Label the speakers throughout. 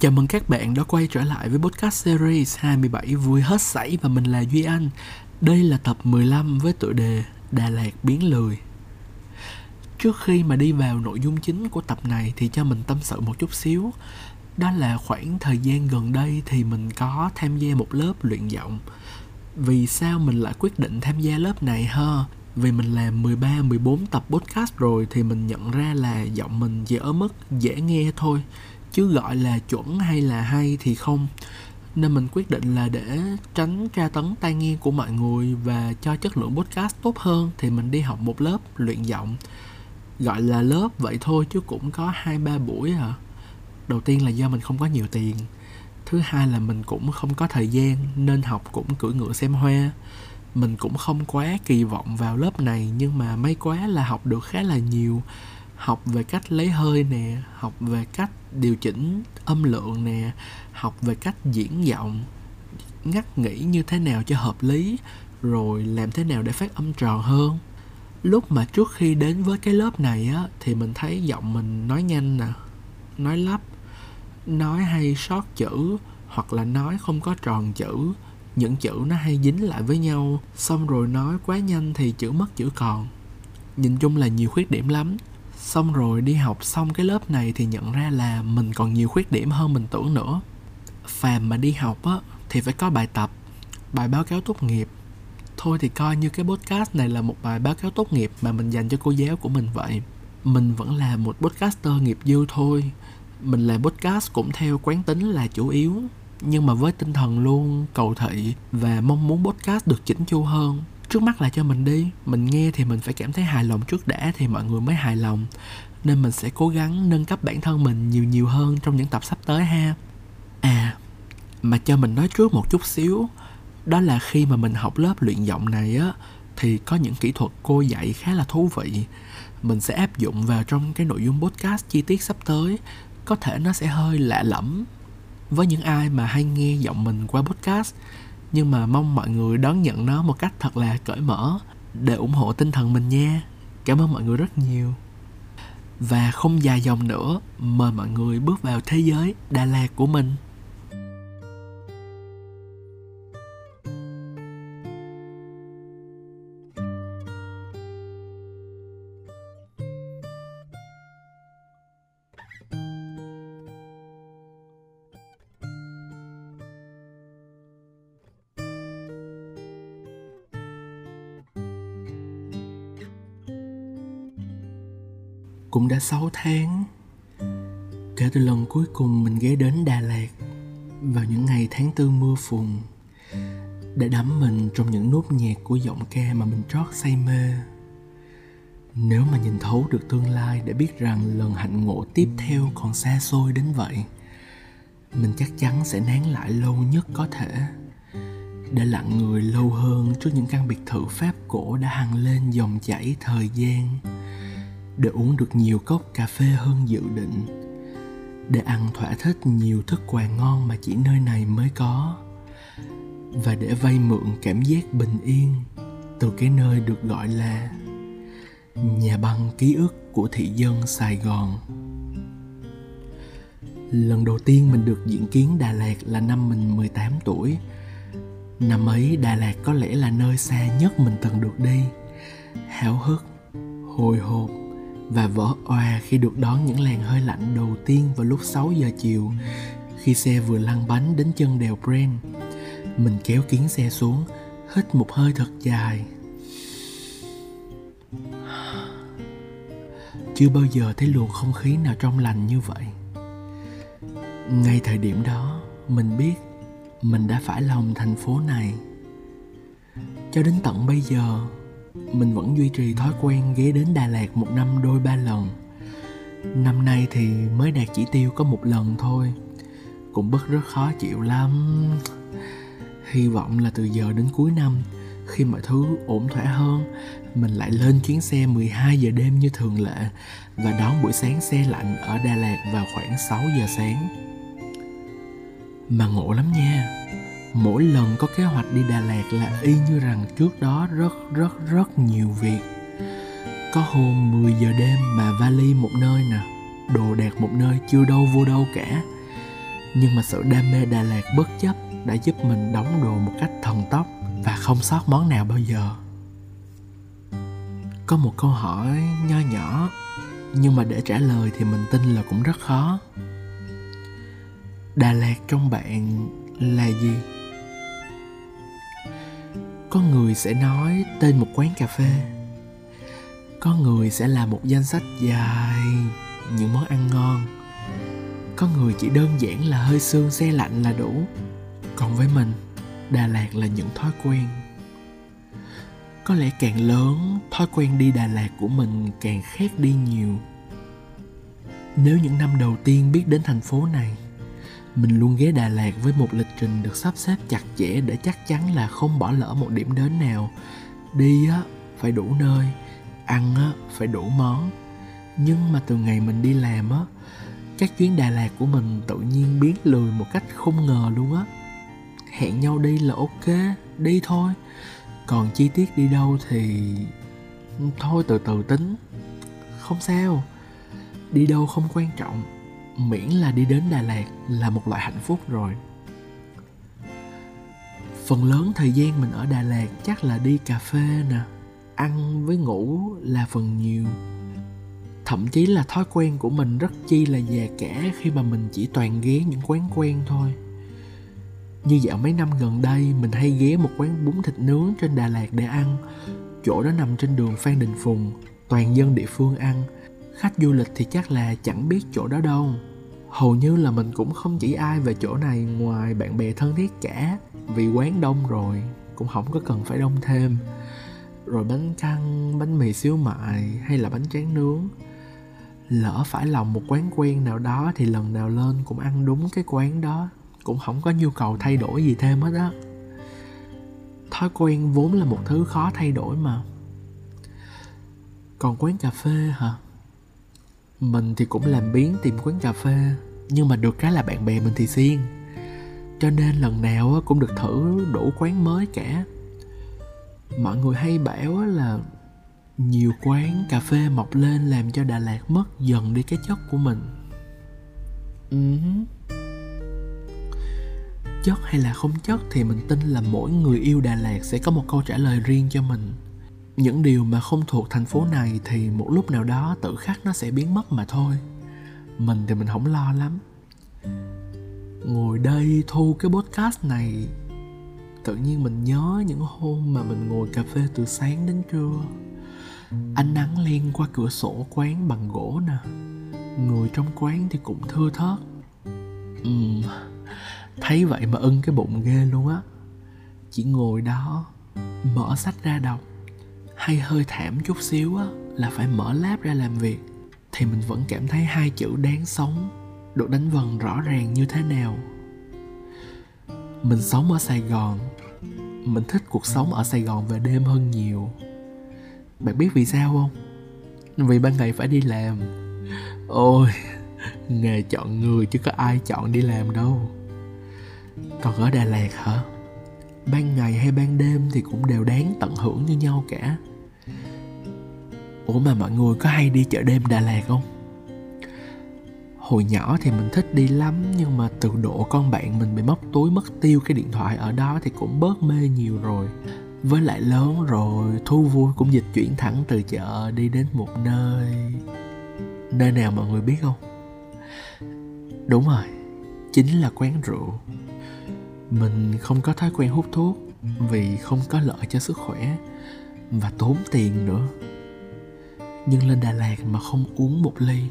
Speaker 1: Chào mừng các bạn đã quay trở lại với podcast series 27 vui hết sảy và mình là Duy Anh. Đây là tập 15 với tựa đề Đà Lạt biến lười. Trước khi mà đi vào nội dung chính của tập này thì cho mình tâm sự một chút xíu. Đó là khoảng thời gian gần đây thì mình có tham gia một lớp luyện giọng. Vì sao mình lại quyết định tham gia lớp này ha? Vì mình làm 13, 14 tập podcast rồi thì mình nhận ra là giọng mình chỉ ở mức dễ nghe thôi chứ gọi là chuẩn hay là hay thì không. Nên mình quyết định là để tránh tra tấn tai nghe của mọi người và cho chất lượng podcast tốt hơn thì mình đi học một lớp luyện giọng. Gọi là lớp vậy thôi chứ cũng có hai, ba buổi à đầu tiên là do mình không có nhiều tiền. Thứ hai là mình cũng không có thời gian nên học cũng cưỡi ngựa xem hoa. Mình cũng không quá kỳ vọng vào lớp này nhưng mà may quá là học được khá là nhiều. Học về cách lấy hơi nè, học về cách điều chỉnh âm lượng nè, học về cách diễn giọng, ngắt nghĩ như thế nào cho hợp lý, rồi làm thế nào để phát âm tròn hơn. Lúc mà trước khi đến với cái lớp này á, thì mình thấy giọng mình nói nhanh nè, nói lắp, nói hay sót chữ, hoặc là nói không có tròn chữ. Những chữ nó hay dính lại với nhau, xong rồi nói quá nhanh thì chữ mất chữ còn. Nhìn chung là nhiều khuyết điểm lắm xong rồi đi học xong cái lớp này thì nhận ra là mình còn nhiều khuyết điểm hơn mình tưởng nữa. Phàm mà đi học á, thì phải có bài tập, bài báo cáo tốt nghiệp. Thôi thì coi như cái podcast này là một bài báo cáo tốt nghiệp mà mình dành cho cô giáo của mình vậy. Mình vẫn là một podcaster nghiệp dư thôi. Mình làm podcast cũng theo quán tính là chủ yếu. Nhưng mà với tinh thần luôn, cầu thị và mong muốn podcast được chỉnh chu hơn trước mắt là cho mình đi. Mình nghe thì mình phải cảm thấy hài lòng trước đã thì mọi người mới hài lòng. Nên mình sẽ cố gắng nâng cấp bản thân mình nhiều nhiều hơn trong những tập sắp tới ha. À mà cho mình nói trước một chút xíu. Đó là khi mà mình học lớp luyện giọng này á, thì có những kỹ thuật cô dạy khá là thú vị. Mình sẽ áp dụng vào trong cái nội dung podcast chi tiết sắp tới. Có thể nó sẽ hơi lạ lẫm với những ai mà hay nghe giọng mình qua podcast nhưng mà mong mọi người đón nhận nó một cách thật là cởi mở, để ủng hộ tinh thần mình nha. Cảm ơn mọi người rất nhiều. Và không dài dòng nữa, mời mọi người bước vào thế giới đà lạt của mình. Cũng đã 6 tháng. Kể từ lần cuối cùng mình ghé đến Đà Lạt vào những ngày tháng tư mưa phùn để đắm mình trong những nốt nhạc của giọng ca mà mình trót say mê. Nếu mà nhìn thấu được tương lai để biết rằng lần hạnh ngộ tiếp theo còn xa xôi đến vậy, mình chắc chắn sẽ nán lại lâu nhất có thể, để lặng người lâu hơn trước những căn biệt thự pháp cổ đã hằng lên dòng chảy thời gian để uống được nhiều cốc cà phê hơn dự định để ăn thỏa thích nhiều thức quà ngon mà chỉ nơi này mới có và để vay mượn cảm giác bình yên từ cái nơi được gọi là nhà băng ký ức của thị dân Sài Gòn. Lần đầu tiên mình được diễn kiến Đà Lạt là năm mình 18 tuổi. Năm ấy Đà Lạt có lẽ là nơi xa nhất mình từng được đi. Háo hức, hồi hộp và vỡ òa khi được đón những làn hơi lạnh đầu tiên vào lúc 6 giờ chiều khi xe vừa lăn bánh đến chân đèo Brent. Mình kéo kiến xe xuống, hít một hơi thật dài. Chưa bao giờ thấy luồng không khí nào trong lành như vậy. Ngay thời điểm đó, mình biết mình đã phải lòng thành phố này. Cho đến tận bây giờ, mình vẫn duy trì thói quen ghé đến Đà Lạt một năm đôi ba lần. Năm nay thì mới đạt chỉ tiêu có một lần thôi. Cũng bất rất khó chịu lắm. Hy vọng là từ giờ đến cuối năm, khi mọi thứ ổn thỏa hơn, mình lại lên chuyến xe 12 giờ đêm như thường lệ và đón buổi sáng xe lạnh ở Đà Lạt vào khoảng 6 giờ sáng. Mà ngộ lắm nha mỗi lần có kế hoạch đi Đà Lạt là y như rằng trước đó rất rất rất nhiều việc. Có hôm 10 giờ đêm mà vali một nơi nè, đồ đạc một nơi chưa đâu vô đâu cả. Nhưng mà sự đam mê đà lạt bất chấp đã giúp mình đóng đồ một cách thần tốc và không sót món nào bao giờ. Có một câu hỏi nho nhỏ, nhưng mà để trả lời thì mình tin là cũng rất khó. Đà lạt trong bạn là gì? Có người sẽ nói tên một quán cà phê. Có người sẽ là một danh sách dài những món ăn ngon. Có người chỉ đơn giản là hơi sương xe lạnh là đủ. Còn với mình, đà lạt là những thói quen. Có lẽ càng lớn, thói quen đi đà lạt của mình càng khác đi nhiều. Nếu những năm đầu tiên biết đến thành phố này mình luôn ghé Đà Lạt với một lịch trình được sắp xếp chặt chẽ để chắc chắn là không bỏ lỡ một điểm đến nào. Đi á phải đủ nơi, ăn á phải đủ món. Nhưng mà từ ngày mình đi làm á, các chuyến Đà Lạt của mình tự nhiên biến lười một cách không ngờ luôn á. Hẹn nhau đi là ok, đi thôi. Còn chi tiết đi đâu thì thôi từ từ tính. Không sao. Đi đâu không quan trọng miễn là đi đến Đà Lạt là một loại hạnh phúc rồi. Phần lớn thời gian mình ở Đà Lạt chắc là đi cà phê nè, ăn với ngủ là phần nhiều. Thậm chí là thói quen của mình rất chi là già cả khi mà mình chỉ toàn ghé những quán quen thôi. Như dạo mấy năm gần đây, mình hay ghé một quán bún thịt nướng trên Đà Lạt để ăn. Chỗ đó nằm trên đường Phan Đình Phùng, toàn dân địa phương ăn. Khách du lịch thì chắc là chẳng biết chỗ đó đâu hầu như là mình cũng không chỉ ai về chỗ này ngoài bạn bè thân thiết cả. Vì quán đông rồi, cũng không có cần phải đông thêm. Rồi bánh căn bánh mì xíu mại hay là bánh tráng nướng. Lỡ phải lòng một quán quen nào đó thì lần nào lên cũng ăn đúng cái quán đó. Cũng không có nhu cầu thay đổi gì thêm hết á. Thói quen vốn là một thứ khó thay đổi mà. Còn quán cà phê hả? Mình thì cũng làm biến tìm quán cà phê nhưng mà được cái là bạn bè mình thì xiên cho nên lần nào cũng được thử đủ quán mới cả. Mọi người hay bảo là nhiều quán cà phê mọc lên làm cho đà lạt mất dần đi cái chất của mình. Uh-huh. chất hay là không chất thì mình tin là mỗi người yêu đà lạt sẽ có một câu trả lời riêng cho mình những điều mà không thuộc thành phố này thì một lúc nào đó tự khắc nó sẽ biến mất mà thôi. Mình thì mình không lo lắm. Ngồi đây thu cái podcast này tự nhiên mình nhớ những hôm mà mình ngồi cà phê từ sáng đến trưa. Ánh nắng len qua cửa sổ quán bằng gỗ nè. Người trong quán thì cũng thưa thớt. Uhm, thấy vậy mà ưng cái bụng ghê luôn á. Chỉ ngồi đó mở sách ra đọc hay hơi thảm chút xíu á, là phải mở lab ra làm việc, thì mình vẫn cảm thấy hai chữ đáng sống được đánh vần rõ ràng như thế nào. Mình sống ở sài gòn, mình thích cuộc sống ở sài gòn về đêm hơn nhiều. Bạn biết vì sao không? Vì ban ngày phải đi làm. Ôi, nghề chọn người chứ có ai chọn đi làm đâu. Còn ở đà lạt hả? Ban ngày hay ban đêm thì cũng đều đáng tận hưởng như nhau cả. Ủa mà mọi người có hay đi chợ đêm đà lạt không? Hồi nhỏ thì mình thích đi lắm, nhưng mà từ độ con bạn mình bị móc túi, mất tiêu cái điện thoại ở đó thì cũng bớt mê nhiều rồi. Với lại lớn rồi thu vui cũng dịch chuyển thẳng từ chợ đi đến một nơi. Nơi nào mọi người biết không? Đúng rồi, chính là quán rượu mình không có thói quen hút thuốc vì không có lợi cho sức khỏe và tốn tiền nữa. Nhưng lên đà lạt mà không uống một ly,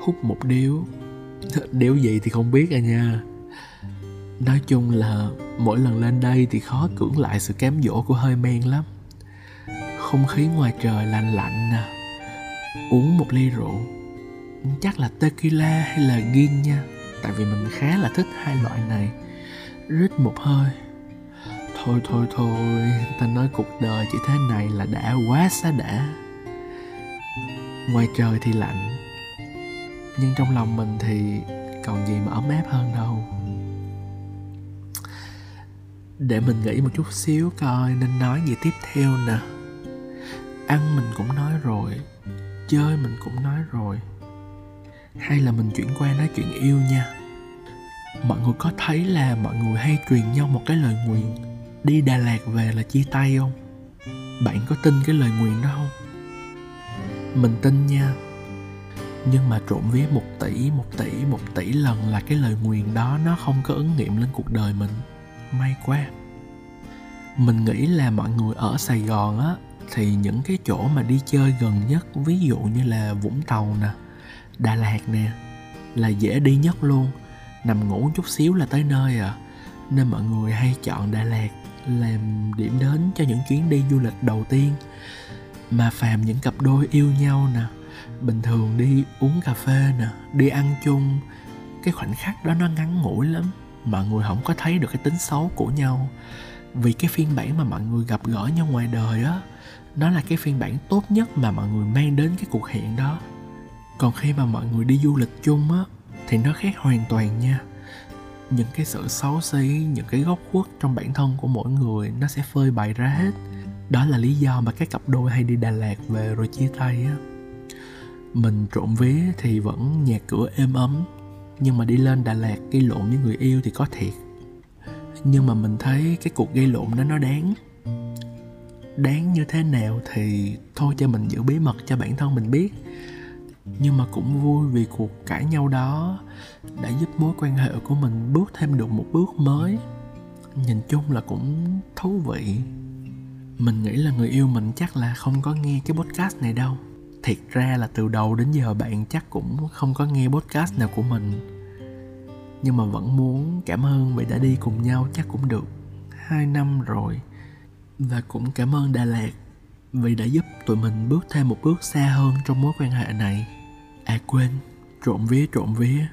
Speaker 1: hút một điếu điếu gì thì không biết à nha. Nói chung là mỗi lần lên đây thì khó cưỡng lại sự cám dỗ của hơi men lắm. Không khí ngoài trời lạnh lạnh nè, uống một ly rượu, chắc là tequila hay là gin nha, tại vì mình khá là thích hai loại này rít một hơi. Thôi thôi thôi, ta nói cuộc đời chỉ thế này là đã quá xá đã. Ngoài trời thì lạnh, nhưng trong lòng mình thì còn gì mà ấm áp hơn đâu. Để mình nghĩ một chút xíu coi nên nói gì tiếp theo nè. Ăn mình cũng nói rồi, chơi mình cũng nói rồi. Hay là mình chuyển qua nói chuyện yêu nha mọi người có thấy là mọi người hay truyền nhau một cái lời nguyền, đi đà lạt về là chia tay không? Bạn có tin cái lời nguyền đó không? Mình tin nha. Nhưng mà trộm vía một tỷ một tỷ một tỷ lần là cái lời nguyền đó nó không có ứng nghiệm lên cuộc đời mình. May quá. Mình nghĩ là mọi người ở sài gòn á, thì những cái chỗ mà đi chơi gần nhất, ví dụ như là vũng tàu nè, đà lạt nè, là dễ đi nhất luôn nằm ngủ chút xíu là tới nơi à. Nên mọi người hay chọn đà lạt làm điểm đến cho những chuyến đi du lịch đầu tiên. Mà phàm những cặp đôi yêu nhau nè, bình thường đi uống cà phê nè, đi ăn chung, cái khoảnh khắc đó nó ngắn ngủi lắm mọi người không có thấy được cái tính xấu của nhau. Vì cái phiên bản mà mọi người gặp gỡ nhau ngoài đời á, nó là cái phiên bản tốt nhất mà mọi người mang đến cái cuộc hẹn đó. Còn khi mà mọi người đi du lịch chung á thì nó khác hoàn toàn nha. Những cái sự xấu xí, những cái góc khuất trong bản thân của mỗi người nó sẽ phơi bày ra hết. Đó là lý do mà các cặp đôi hay đi đà lạt về rồi chia tay á. Mình trộm vía thì vẫn nhà cửa êm ấm, nhưng mà đi lên đà lạt gây lộn với người yêu thì có thiệt. Nhưng mà mình thấy cái cuộc gây lộn đó nó đáng. Đáng như thế nào thì thôi cho mình giữ bí mật cho bản thân mình biết nhưng mà cũng vui vì cuộc cãi nhau đó đã giúp mối quan hệ của mình bước thêm được một bước mới. Nhìn chung là cũng thú vị. Mình nghĩ là người yêu mình chắc là không có nghe cái podcast này đâu. Thiệt ra là từ đầu đến giờ bạn chắc cũng không có nghe podcast nào của mình. Nhưng mà vẫn muốn cảm ơn vì đã đi cùng nhau chắc cũng được hai năm rồi. Và cũng cảm ơn đà lạt vì đã giúp tụi mình bước thêm một bước xa hơn trong mối quan hệ này à quên trộm vía trộm vía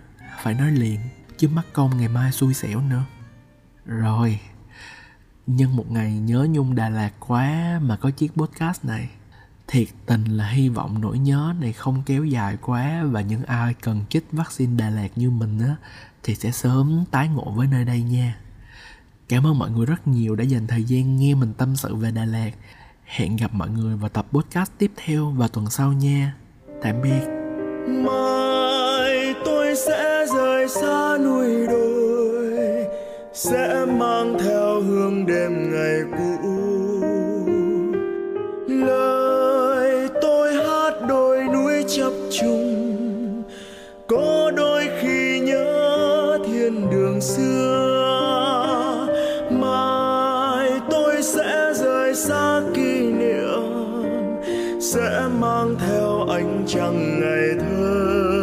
Speaker 1: phải nói liền, chứ mắc công ngày mai xui xẻo nữa rồi nhân một ngày nhớ nhung đà lạt quá mà có chiếc podcast này thiệt tình là hy vọng nỗi nhớ này không kéo dài quá và những ai cần chích vaccine Đà Lạt như mình á, thì sẽ sớm tái ngộ với nơi đây nha. Cảm ơn mọi người rất nhiều đã dành thời gian nghe mình tâm sự về Đà Lạt. Hẹn gặp mọi người vào tập podcast tiếp theo vào tuần sau nha. Tạm biệt.
Speaker 2: Mai tôi sẽ rời xa núi đồi sẽ mang theo sẽ mang theo ánh trăng ngày thơ.